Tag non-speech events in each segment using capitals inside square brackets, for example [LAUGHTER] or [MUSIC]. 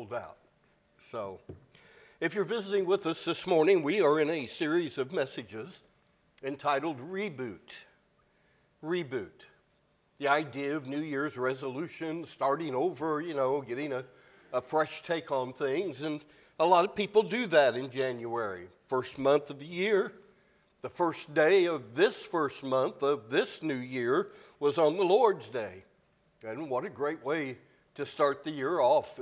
sold out. So, if you're visiting with us this morning, we are in a series of messages entitled Reboot. Reboot. The idea of New Year's resolution, starting over, you know, getting a, a fresh take on things. And a lot of people do that in January, first month of the year. The first day of this first month of this new year was on the Lord's Day. And what a great way to start the year off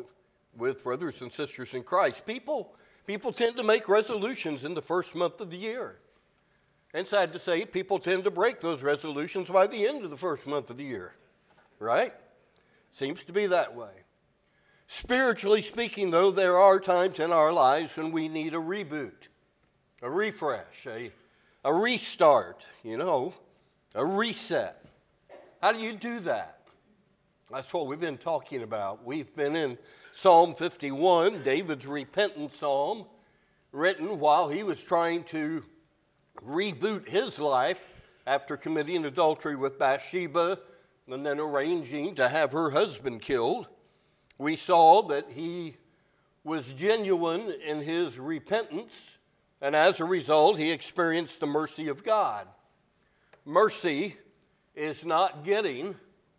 with brothers and sisters in Christ. People, people tend to make resolutions in the first month of the year. And sad to say, people tend to break those resolutions by the end of the first month of the year, right? Seems to be that way. Spiritually speaking, though, there are times in our lives when we need a reboot, a refresh, a, a restart, you know, a reset. How do you do that? That's what we've been talking about. We've been in Psalm 51, David's repentant psalm, written while he was trying to reboot his life after committing adultery with Bathsheba and then arranging to have her husband killed. We saw that he was genuine in his repentance, and as a result, he experienced the mercy of God. Mercy is not getting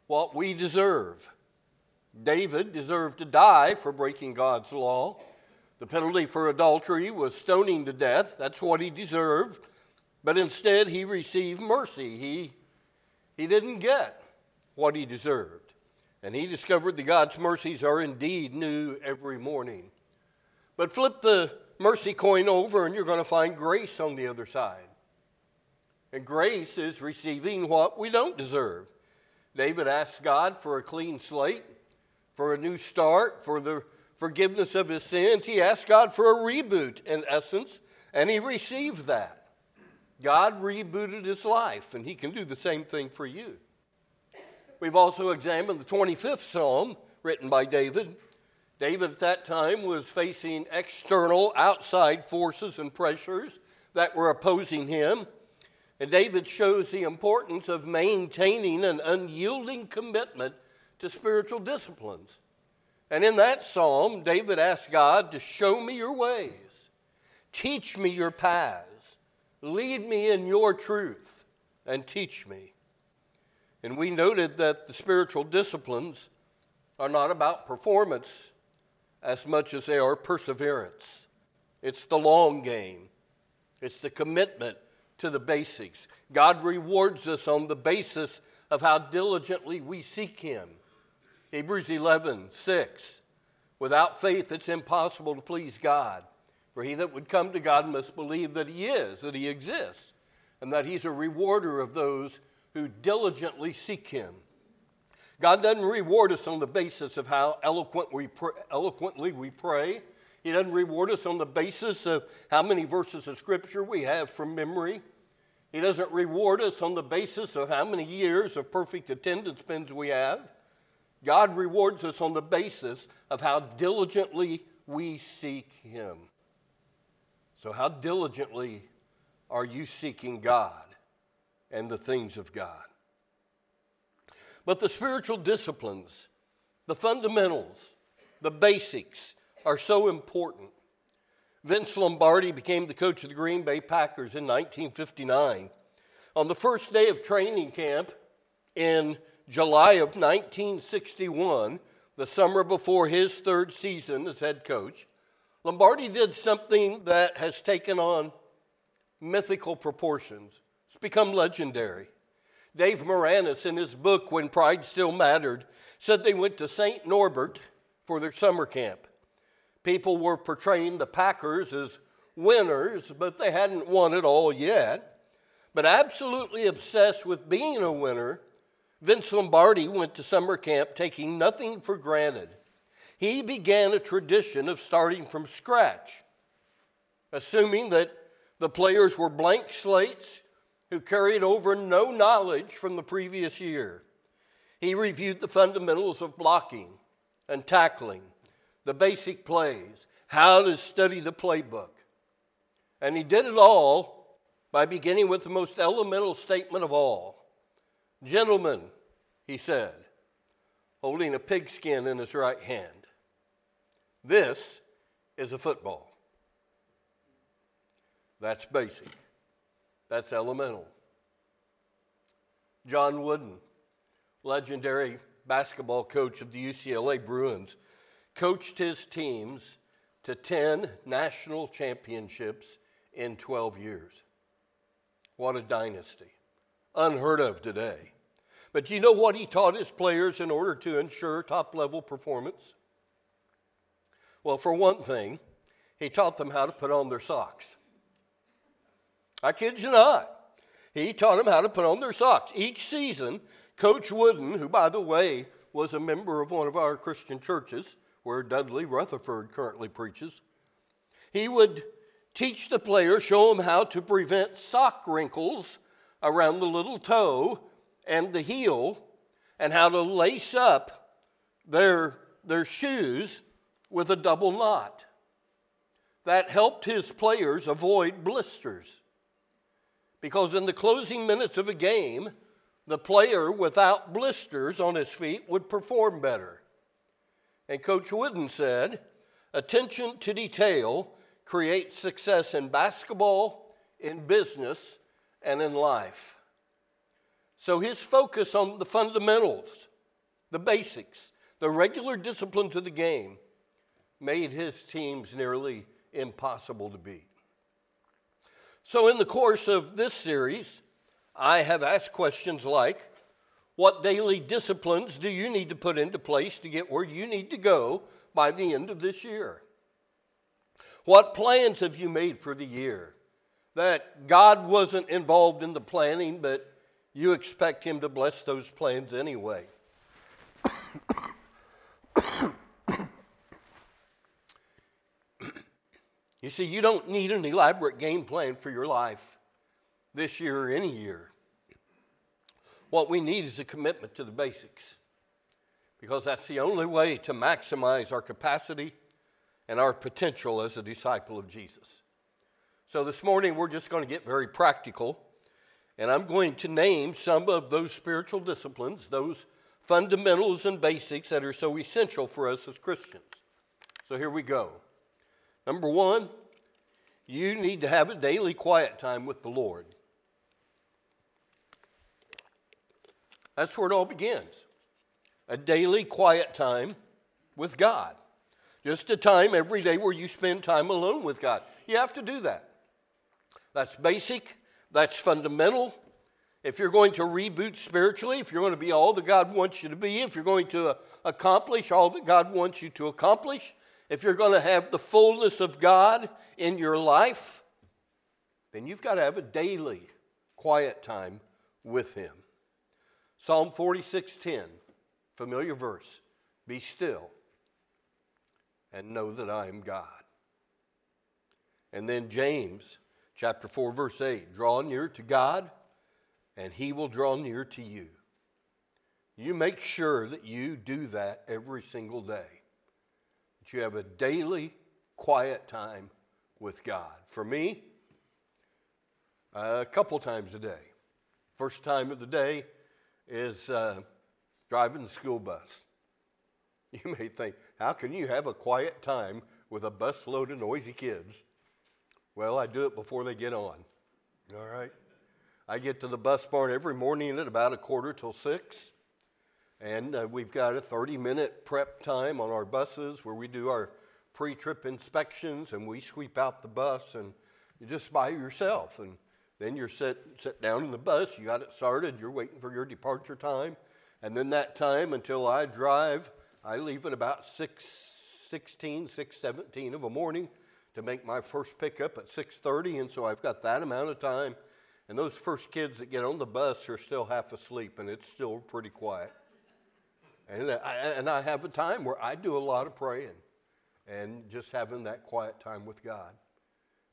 what we deserve. David deserved to die for breaking God's law. The penalty for adultery was stoning to death. That's what he deserved. But instead, he received mercy. He, he didn't get what he deserved. And he discovered that God's mercies are indeed new every morning. But flip the mercy coin over, and you're going to find grace on the other side. And grace is receiving what we don't deserve. David asked God for a clean slate, for a new start, for the forgiveness of his sins. He asked God for a reboot, in essence, and he received that. God rebooted his life, and he can do the same thing for you. We've also examined the 25th Psalm written by David. David at that time was facing external, outside forces and pressures that were opposing him. And David shows the importance of maintaining an unyielding commitment to spiritual disciplines. And in that psalm, David asked God to show me your ways, teach me your paths, lead me in your truth, and teach me. And we noted that the spiritual disciplines are not about performance as much as they are perseverance. It's the long game, it's the commitment to the basics. God rewards us on the basis of how diligently we seek Him. Hebrews 11, 6. Without faith, it's impossible to please God. For he that would come to God must believe that He is, that He exists, and that He's a rewarder of those who diligently seek Him. God doesn't reward us on the basis of how eloquent we pr- eloquently we pray. He doesn't reward us on the basis of how many verses of Scripture we have from memory. He doesn't reward us on the basis of how many years of perfect attendance pins we have. God rewards us on the basis of how diligently we seek Him. So, how diligently are you seeking God and the things of God? But the spiritual disciplines, the fundamentals, the basics are so important. Vince Lombardi became the coach of the Green Bay Packers in 1959. On the first day of training camp in July of 1961, the summer before his third season as head coach, Lombardi did something that has taken on mythical proportions. It's become legendary. Dave Maraniss, in his book, When Pride Still Mattered, said they went to St. Norbert for their summer camp. People were portraying the Packers as winners, but they hadn't won it all yet. But absolutely obsessed with being a winner, Vince Lombardi went to summer camp taking nothing for granted. He began a tradition of starting from scratch, assuming that the players were blank slates who carried over no knowledge from the previous year. He reviewed the fundamentals of blocking and tackling the basic plays, how to study the playbook. And he did it all by beginning with the most elemental statement of all Gentlemen, he said, holding a pigskin in his right hand, This is a football. That's basic. That's elemental. John Wooden, legendary basketball coach of the UCLA Bruins, coached his teams to 10 national championships in 12 years. What a dynasty. Unheard of today. But you know what he taught his players in order to ensure top level performance? Well, for one thing, he taught them how to put on their socks. I kid you not. He taught them how to put on their socks. Each season, Coach Wooden, who, by the way, was a member of one of our Christian churches, where Dudley Rutherford currently preaches, he would teach the players, show them how to prevent sock wrinkles around the little toe and the heel, and how to lace up their, their shoes with a double knot. That helped his players avoid blisters. Because in the closing minutes of a game, the player without blisters on his feet would perform better. And Coach Wooden said, attention to detail creates success in basketball, in business, and in life. So his focus on the fundamentals, the basics, the regular discipline to the game made his teams nearly impossible to beat. So, in the course of this series, I have asked questions like What daily disciplines do you need to put into place to get where you need to go by the end of this year? What plans have you made for the year? That God wasn't involved in the planning, but you expect Him to bless those plans anyway. You see, you don't need an elaborate game plan for your life this year or any year. What we need is a commitment to the basics because that's the only way to maximize our capacity and our potential as a disciple of Jesus. So this morning, we're just going to get very practical, and I'm going to name some of those spiritual disciplines, those fundamentals and basics that are so essential for us as Christians. So here we go. Number one, you need to have a daily quiet time with the Lord. That's where it all begins. A daily quiet time with God. Just a time every day where you spend time alone with God. You have to do that. That's basic, that's fundamental. If you're going to reboot spiritually, if you're going to be all that God wants you to be, if you're going to uh, accomplish all that God wants you to accomplish, if you're going to have the fullness of God in your life, then you've got to have a daily quiet time with Him. Psalm 46:10, familiar verse. Be still and know that I am God. And then James chapter 4 verse 8, draw near to God and he will draw near to you. You make sure that you do that every single day that you have a daily quiet time with God. For me, a couple times a day. First time of the day is uh, driving the school bus. [LAUGHS] You may think, how can you have a quiet time with a bus load of noisy kids? Well, I do it before they get on. All right? I get to the bus barn every morning at about a quarter till six. And uh, we've got a 30 minute prep time on our buses where we do our pre trip inspections and we sweep out the bus and just by yourself. And then you're sit, sit down in the bus, you got it started, you're waiting for your departure time. And then that time until I drive, I leave at about 6 16, 6 17 of a morning to make my first pickup at 6:30 and so I've got that amount of time and those first kids that get on the bus are still half asleep and it's still pretty quiet. And I, and I have a time where I do a lot of praying and just having that quiet time with God.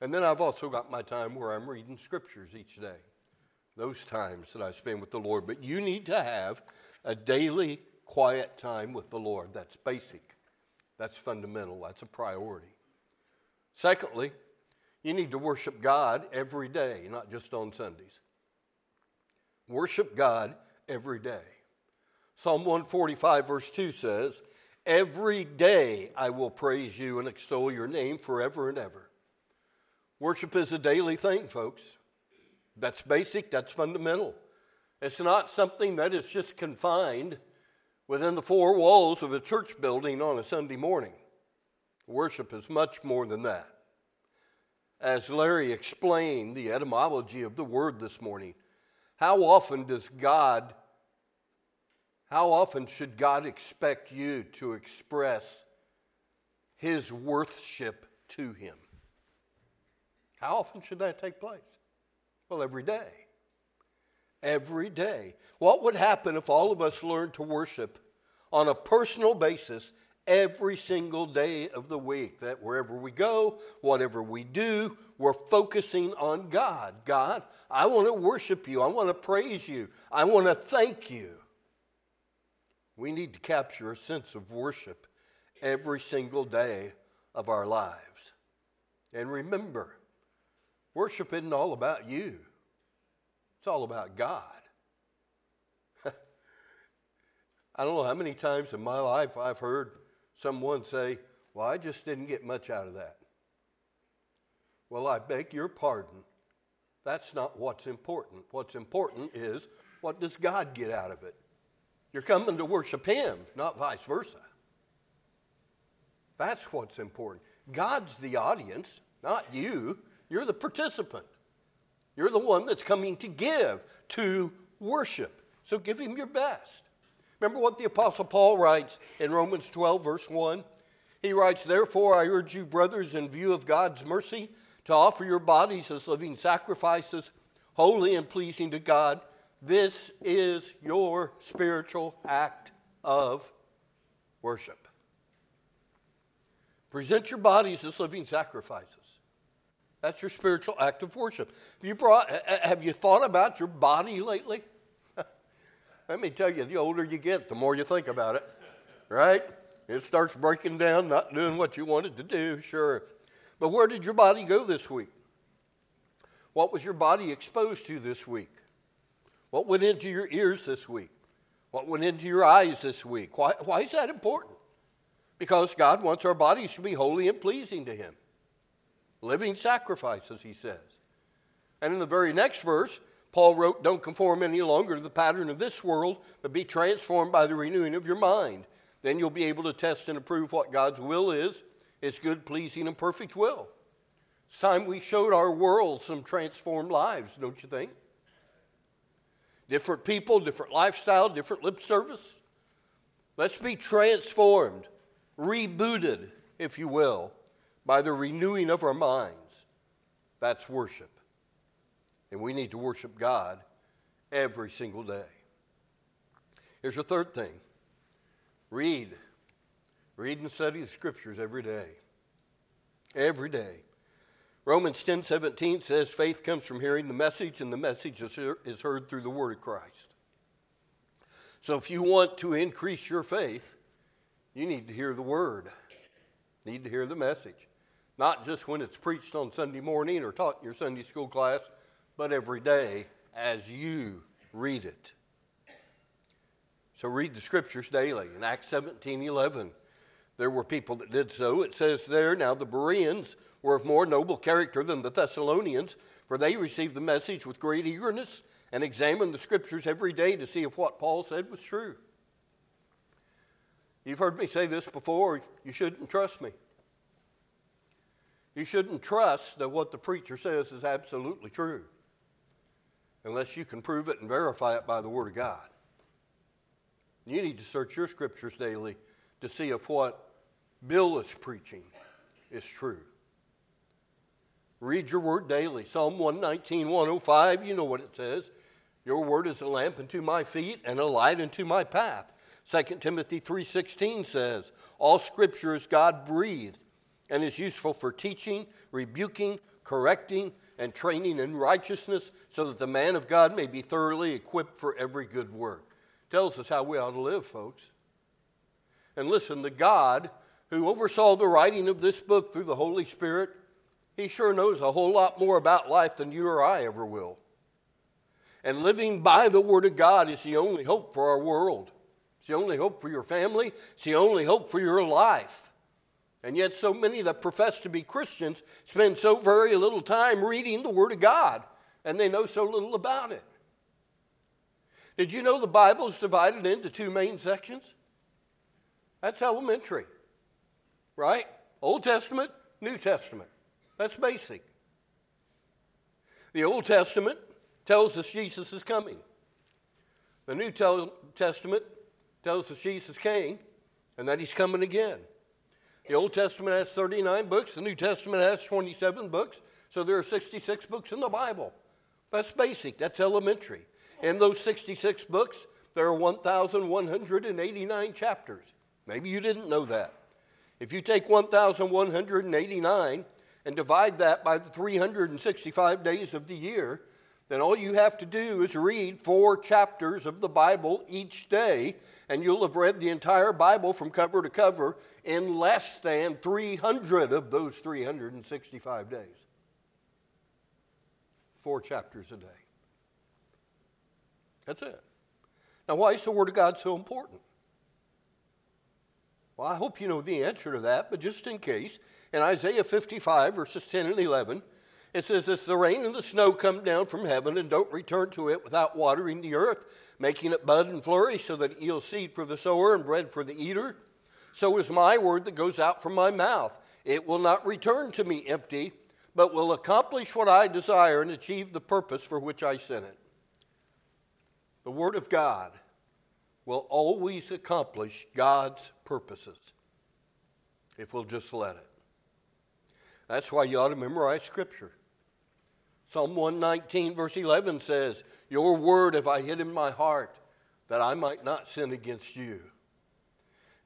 And then I've also got my time where I'm reading scriptures each day. Those times that I spend with the Lord. But you need to have a daily quiet time with the Lord. That's basic, that's fundamental, that's a priority. Secondly, you need to worship God every day, not just on Sundays. Worship God every day. Psalm 145, verse 2 says, Every day I will praise you and extol your name forever and ever. Worship is a daily thing, folks. That's basic, that's fundamental. It's not something that is just confined within the four walls of a church building on a Sunday morning. Worship is much more than that. As Larry explained the etymology of the word this morning, how often does God, how often should God expect you to express his worship to him? How often should that take place? Well, every day. Every day. What would happen if all of us learned to worship on a personal basis every single day of the week? That wherever we go, whatever we do, we're focusing on God. God, I want to worship you. I want to praise you. I want to thank you. We need to capture a sense of worship every single day of our lives. And remember, Worship isn't all about you, it's all about God. [LAUGHS] I don't know how many times in my life I've heard someone say, Well, I just didn't get much out of that. Well, I beg your pardon. That's not what's important. What's important is what does God get out of it? You're coming to worship Him, not vice versa. That's what's important. God's the audience, not you. You're the participant. You're the one that's coming to give, to worship. So give him your best. Remember what the Apostle Paul writes in Romans 12, verse 1? He writes, Therefore, I urge you, brothers, in view of God's mercy, to offer your bodies as living sacrifices, holy and pleasing to God. This is your spiritual act of worship. Present your bodies as living sacrifices. That's your spiritual act of worship. Have you, brought, have you thought about your body lately? [LAUGHS] Let me tell you, the older you get, the more you think about it, right? It starts breaking down, not doing what you wanted to do, sure. But where did your body go this week? What was your body exposed to this week? What went into your ears this week? What went into your eyes this week? Why, why is that important? Because God wants our bodies to be holy and pleasing to Him living sacrifices, he says. And in the very next verse, Paul wrote, Don't conform any longer to the pattern of this world, but be transformed by the renewing of your mind. Then you'll be able to test and approve what God's will is, His good, pleasing, and perfect will. It's time we showed our world some transformed lives, don't you think? Different people, different lifestyle, different lip service. Let's be transformed, rebooted, if you will, by the renewing of our minds. That's worship. And we need to worship God every single day. Here's the third thing read. Read and study the scriptures every day. Every day. Romans 10 17 says, Faith comes from hearing the message, and the message is heard through the word of Christ. So if you want to increase your faith, you need to hear the word, need to hear the message not just when it's preached on Sunday morning or taught in your Sunday school class, but every day as you read it. So read the scriptures daily. In Acts 17 11, there were people that did so. It says there, now the Bereans were of more noble character than the Thessalonians, for they received the message with great eagerness and examined the scriptures every day to see if what Paul said was true. You've heard me say this before, you shouldn't trust me. You shouldn't trust that what the preacher says is absolutely true unless you can prove it and verify it by the Word of God. You need to search your scriptures daily to see if what Bill is preaching is true. Read your word daily. Psalm 119, 105, you know what it says. Your word is a lamp unto my feet and a light unto my path. 2 Timothy 3:16 says, All scripture is God breathed and is useful for teaching, rebuking, correcting, and training in righteousness, so that the man of God may be thoroughly equipped for every good work. Tells us how we ought to live, folks. And listen, the God who oversaw the writing of this book through the Holy Spirit, he sure knows a whole lot more about life than you or I ever will. And living by the Word of God is the only hope for our world. It's the only hope for your family. It's the only hope for your life. And yet, so many that profess to be Christians spend so very little time reading the Word of God, and they know so little about it. Did you know the Bible is divided into two main sections? That's elementary, right? Old Testament, New Testament. That's basic. The Old Testament tells us Jesus is coming. The New Testament tells us Jesus came and that he's coming again. The Old Testament has 39 books, the New Testament has 27 books, so there are 66 books in the Bible. That's basic, that's elementary. In those 66 books, there are 1,189 chapters. Maybe you didn't know that. If you take 1,189 and divide that by the 365 days of the year, then all you have to do is read four chapters of the Bible each day, and you'll have read the entire Bible from cover to cover in less than 300 of those 365 days. Four chapters a day. That's it. Now, why is the Word of God so important? Well, I hope you know the answer to that, but just in case, in Isaiah 55, verses 10 and 11, it says, As the rain and the snow come down from heaven and don't return to it without watering the earth, making it bud and flourish, so that it yields seed for the sower and bread for the eater, so is my word that goes out from my mouth. It will not return to me empty, but will accomplish what I desire and achieve the purpose for which I sent it. The Word of God will always accomplish God's purposes if we'll just let it. That's why you ought to memorize Scripture. Psalm 119, verse 11 says, Your word have I hid in my heart that I might not sin against you.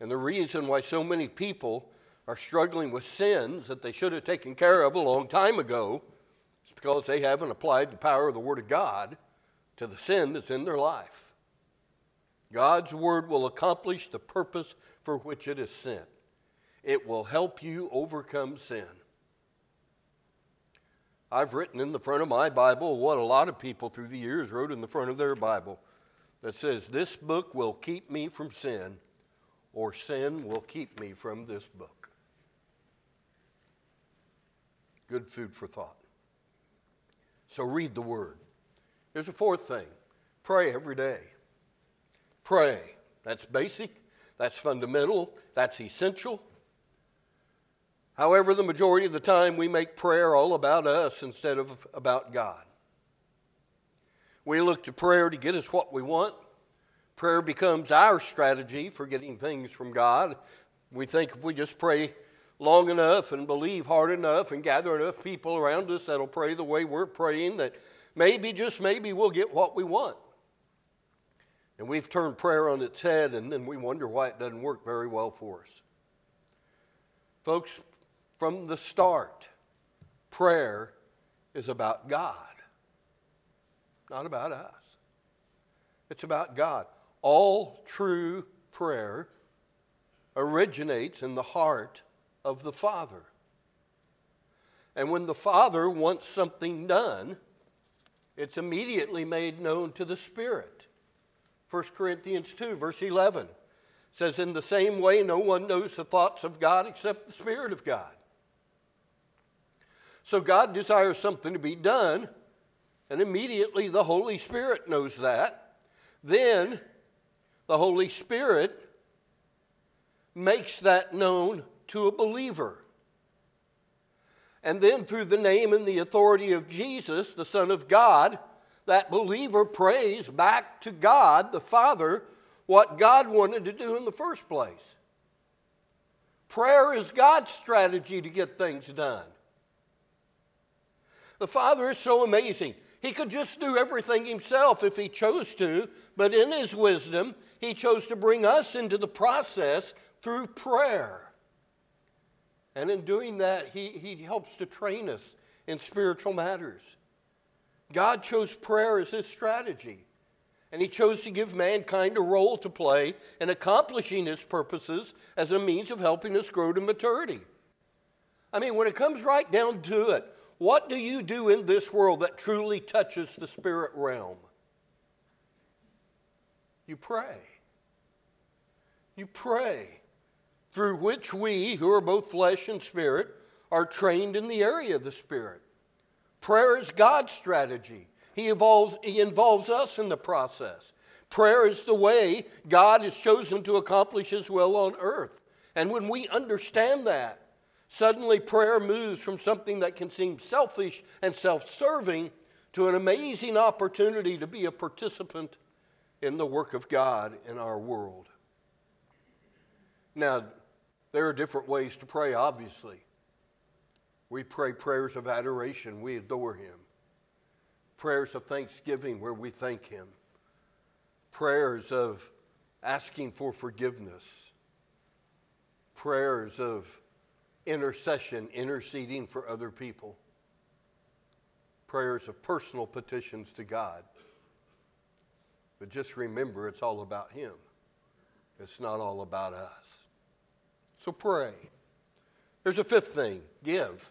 And the reason why so many people are struggling with sins that they should have taken care of a long time ago is because they haven't applied the power of the Word of God to the sin that's in their life. God's Word will accomplish the purpose for which it is sent, it will help you overcome sin. I've written in the front of my Bible what a lot of people through the years wrote in the front of their Bible that says, This book will keep me from sin, or sin will keep me from this book. Good food for thought. So read the Word. Here's a fourth thing pray every day. Pray. That's basic, that's fundamental, that's essential. However, the majority of the time we make prayer all about us instead of about God. We look to prayer to get us what we want. Prayer becomes our strategy for getting things from God. We think if we just pray long enough and believe hard enough and gather enough people around us that'll pray the way we're praying, that maybe, just maybe, we'll get what we want. And we've turned prayer on its head, and then we wonder why it doesn't work very well for us. Folks, from the start, prayer is about God, not about us. It's about God. All true prayer originates in the heart of the Father. And when the Father wants something done, it's immediately made known to the Spirit. 1 Corinthians 2, verse 11 says, In the same way, no one knows the thoughts of God except the Spirit of God. So God desires something to be done, and immediately the Holy Spirit knows that. Then the Holy Spirit makes that known to a believer. And then, through the name and the authority of Jesus, the Son of God, that believer prays back to God, the Father, what God wanted to do in the first place. Prayer is God's strategy to get things done. The Father is so amazing. He could just do everything himself if he chose to, but in his wisdom, he chose to bring us into the process through prayer. And in doing that, he, he helps to train us in spiritual matters. God chose prayer as his strategy, and he chose to give mankind a role to play in accomplishing his purposes as a means of helping us grow to maturity. I mean, when it comes right down to it, what do you do in this world that truly touches the spirit realm? You pray. You pray, through which we, who are both flesh and spirit, are trained in the area of the spirit. Prayer is God's strategy. He involves, he involves us in the process. Prayer is the way God has chosen to accomplish His will on earth. And when we understand that, suddenly prayer moves from something that can seem selfish and self serving to an amazing opportunity to be a participant in the work of God in our world. Now, there are different ways to pray, obviously. We pray prayers of adoration, we adore Him. Prayers of thanksgiving, where we thank Him. Prayers of asking for forgiveness. Prayers of intercession, interceding for other people. Prayers of personal petitions to God. But just remember, it's all about Him. It's not all about us. So pray. There's a fifth thing give.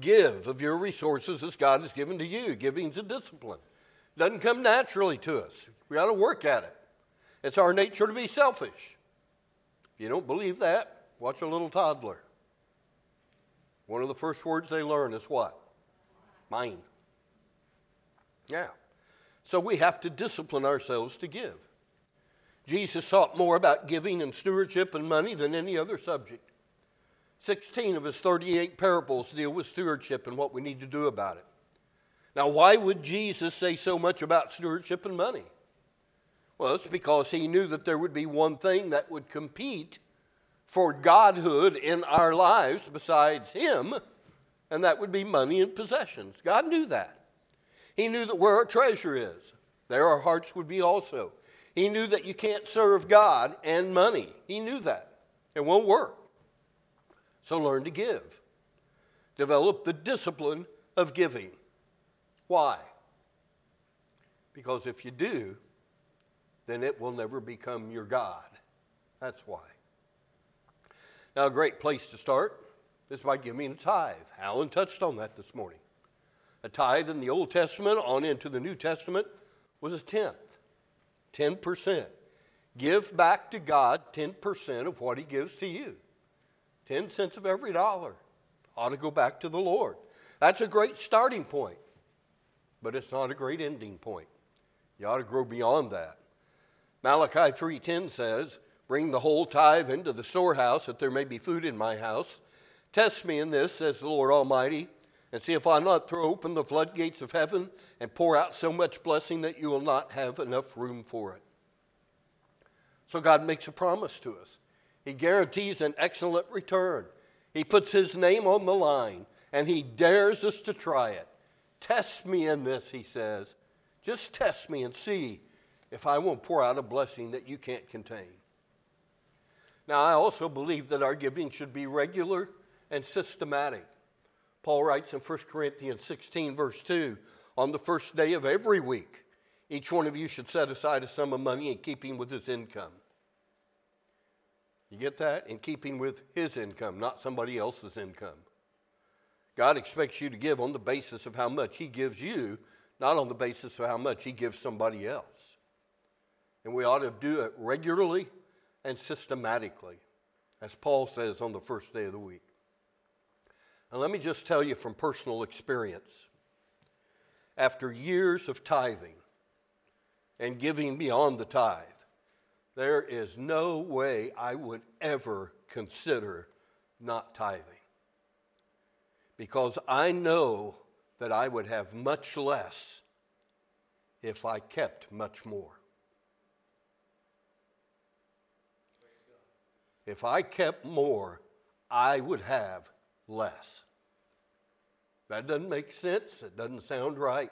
Give of your resources as God has given to you. Giving's a discipline. Doesn't come naturally to us. We got to work at it. It's our nature to be selfish. If you don't believe that, watch a little toddler. One of the first words they learn is what? Mine. Yeah. So we have to discipline ourselves to give. Jesus taught more about giving and stewardship and money than any other subject. 16 of his 38 parables deal with stewardship and what we need to do about it. Now, why would Jesus say so much about stewardship and money? Well, it's because he knew that there would be one thing that would compete for godhood in our lives besides him, and that would be money and possessions. God knew that. He knew that where our treasure is, there our hearts would be also. He knew that you can't serve God and money. He knew that. It won't work. So learn to give. Develop the discipline of giving. Why? Because if you do, then it will never become your God. That's why. Now, a great place to start is by giving a tithe. Alan touched on that this morning. A tithe in the Old Testament on into the New Testament was a tenth, 10%. Give back to God 10% of what He gives to you. 10 cents of every dollar ought to go back to the Lord. That's a great starting point, but it's not a great ending point. You ought to grow beyond that. Malachi 3:10 says, "Bring the whole tithe into the storehouse that there may be food in my house. Test me in this," says the Lord Almighty, and see if I not throw open the floodgates of heaven and pour out so much blessing that you will not have enough room for it. So God makes a promise to us. He guarantees an excellent return. He puts his name on the line and he dares us to try it. Test me in this, he says. Just test me and see if I won't pour out a blessing that you can't contain. Now, I also believe that our giving should be regular and systematic. Paul writes in 1 Corinthians 16, verse 2 On the first day of every week, each one of you should set aside a sum of money in keeping with his income. You get that? In keeping with his income, not somebody else's income. God expects you to give on the basis of how much he gives you, not on the basis of how much he gives somebody else. And we ought to do it regularly and systematically, as Paul says on the first day of the week. And let me just tell you from personal experience after years of tithing and giving beyond the tithe, there is no way I would ever consider not tithing. Because I know that I would have much less if I kept much more. If I kept more, I would have less. That doesn't make sense. It doesn't sound right.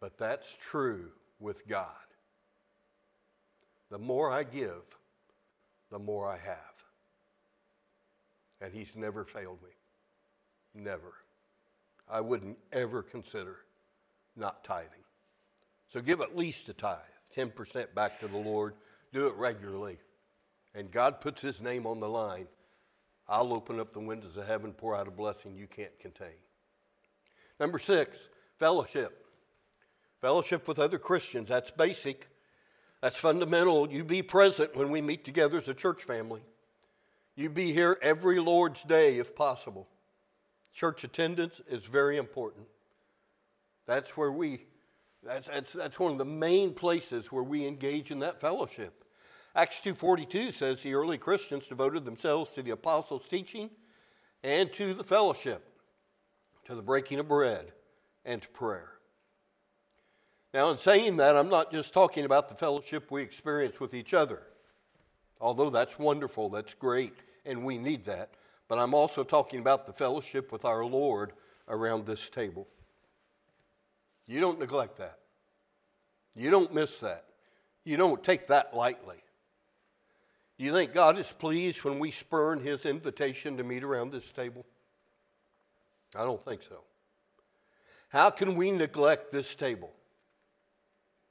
But that's true with God. The more I give, the more I have. And He's never failed me. Never. I wouldn't ever consider not tithing. So give at least a tithe, 10% back to the Lord. Do it regularly. And God puts His name on the line I'll open up the windows of heaven, pour out a blessing you can't contain. Number six, fellowship. Fellowship with other Christians. That's basic. That's fundamental. You be present when we meet together as a church family. You be here every Lord's Day if possible. Church attendance is very important. That's where we, that's, that's, that's one of the main places where we engage in that fellowship. Acts 2.42 says the early Christians devoted themselves to the apostles' teaching and to the fellowship, to the breaking of bread, and to prayer. Now, in saying that, I'm not just talking about the fellowship we experience with each other, although that's wonderful, that's great, and we need that. But I'm also talking about the fellowship with our Lord around this table. You don't neglect that. You don't miss that. You don't take that lightly. Do you think God is pleased when we spurn his invitation to meet around this table? I don't think so. How can we neglect this table?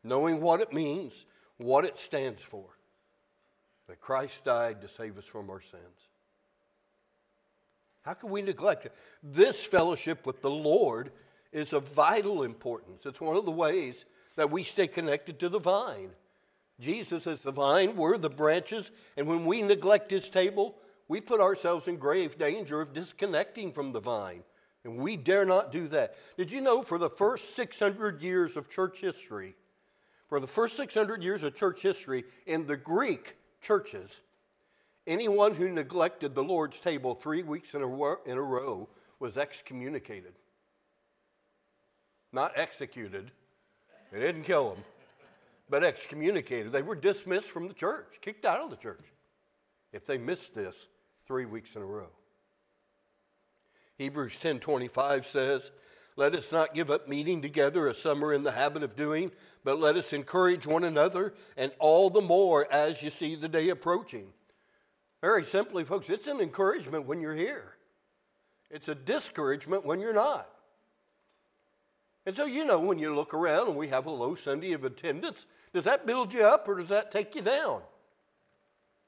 knowing what it means, what it stands for that Christ died to save us from our sins. How can we neglect it? This fellowship with the Lord is of vital importance. It's one of the ways that we stay connected to the vine. Jesus is the vine, we're the branches, and when we neglect his table, we put ourselves in grave danger of disconnecting from the vine. And we dare not do that. Did you know for the first 600 years of church history, for the first 600 years of church history, in the Greek churches, anyone who neglected the Lord's table three weeks in a, row, in a row was excommunicated. Not executed, they didn't kill them, but excommunicated. They were dismissed from the church, kicked out of the church, if they missed this three weeks in a row. Hebrews 10:25 says, let us not give up meeting together as some are in the habit of doing, but let us encourage one another, and all the more as you see the day approaching. Very simply, folks, it's an encouragement when you're here, it's a discouragement when you're not. And so, you know, when you look around and we have a low Sunday of attendance, does that build you up or does that take you down?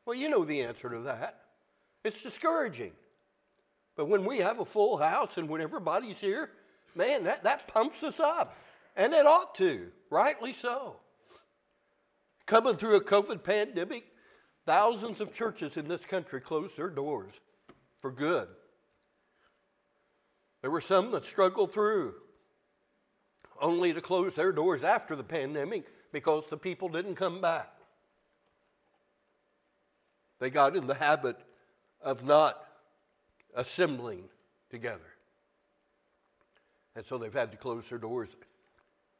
Well, you know the answer to that. It's discouraging. But when we have a full house and when everybody's here, man, that, that pumps us up. And it ought to, rightly so. Coming through a COVID pandemic, thousands of churches in this country closed their doors for good. There were some that struggled through, only to close their doors after the pandemic because the people didn't come back. They got in the habit of not assembling together. And so they've had to close their doors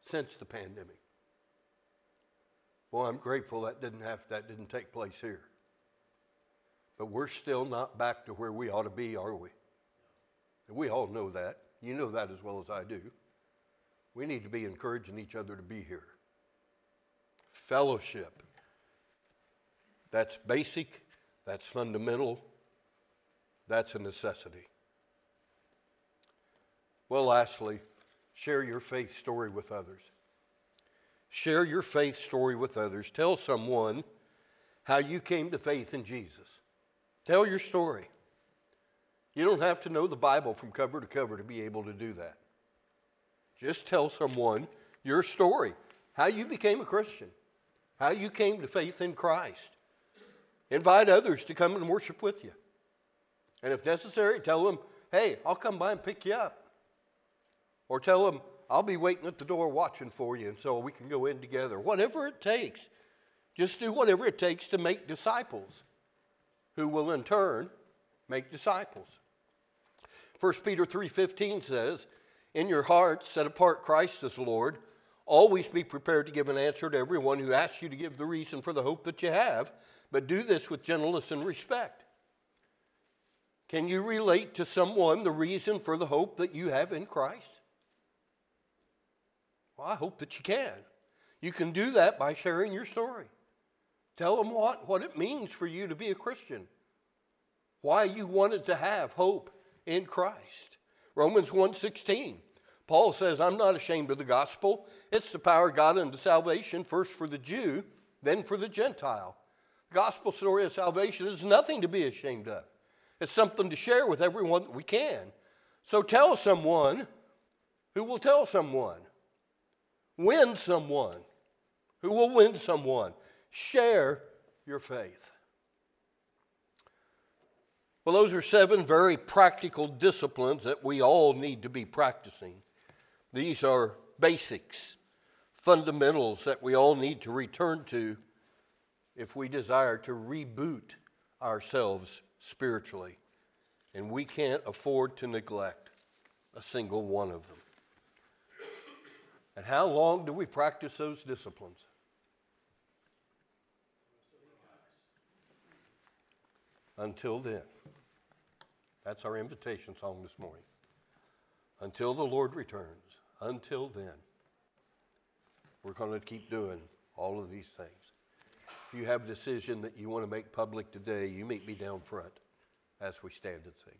since the pandemic. Well, I'm grateful that didn't have that didn't take place here. But we're still not back to where we ought to be, are we? We all know that. You know that as well as I do. We need to be encouraging each other to be here. Fellowship. That's basic, that's fundamental, that's a necessity. Well, lastly, share your faith story with others. Share your faith story with others. Tell someone how you came to faith in Jesus. Tell your story. You don't have to know the Bible from cover to cover to be able to do that. Just tell someone your story, how you became a Christian, how you came to faith in Christ. Invite others to come and worship with you. And if necessary, tell them, hey, I'll come by and pick you up. Or tell them, I'll be waiting at the door watching for you, and so we can go in together. Whatever it takes. Just do whatever it takes to make disciples, who will in turn make disciples. 1 Peter 3:15 says, "In your hearts set apart Christ as Lord. Always be prepared to give an answer to everyone who asks you to give the reason for the hope that you have, but do this with gentleness and respect." Can you relate to someone the reason for the hope that you have in Christ? Well, I hope that you can. You can do that by sharing your story. Tell them what, what it means for you to be a Christian, why you wanted to have hope in Christ. Romans 1:16. Paul says, "I'm not ashamed of the gospel. It's the power of God unto salvation, first for the Jew, then for the Gentile." The gospel story of salvation is nothing to be ashamed of. It's something to share with everyone that we can. So tell someone who will tell someone win someone, who will win someone. share your faith. Well, those are seven very practical disciplines that we all need to be practicing. These are basics, fundamentals that we all need to return to if we desire to reboot ourselves spiritually. And we can't afford to neglect a single one of them. And how long do we practice those disciplines? Until then. That's our invitation song this morning. Until the Lord returns, until then, we're going to keep doing all of these things. If you have a decision that you want to make public today, you meet me down front as we stand and sing.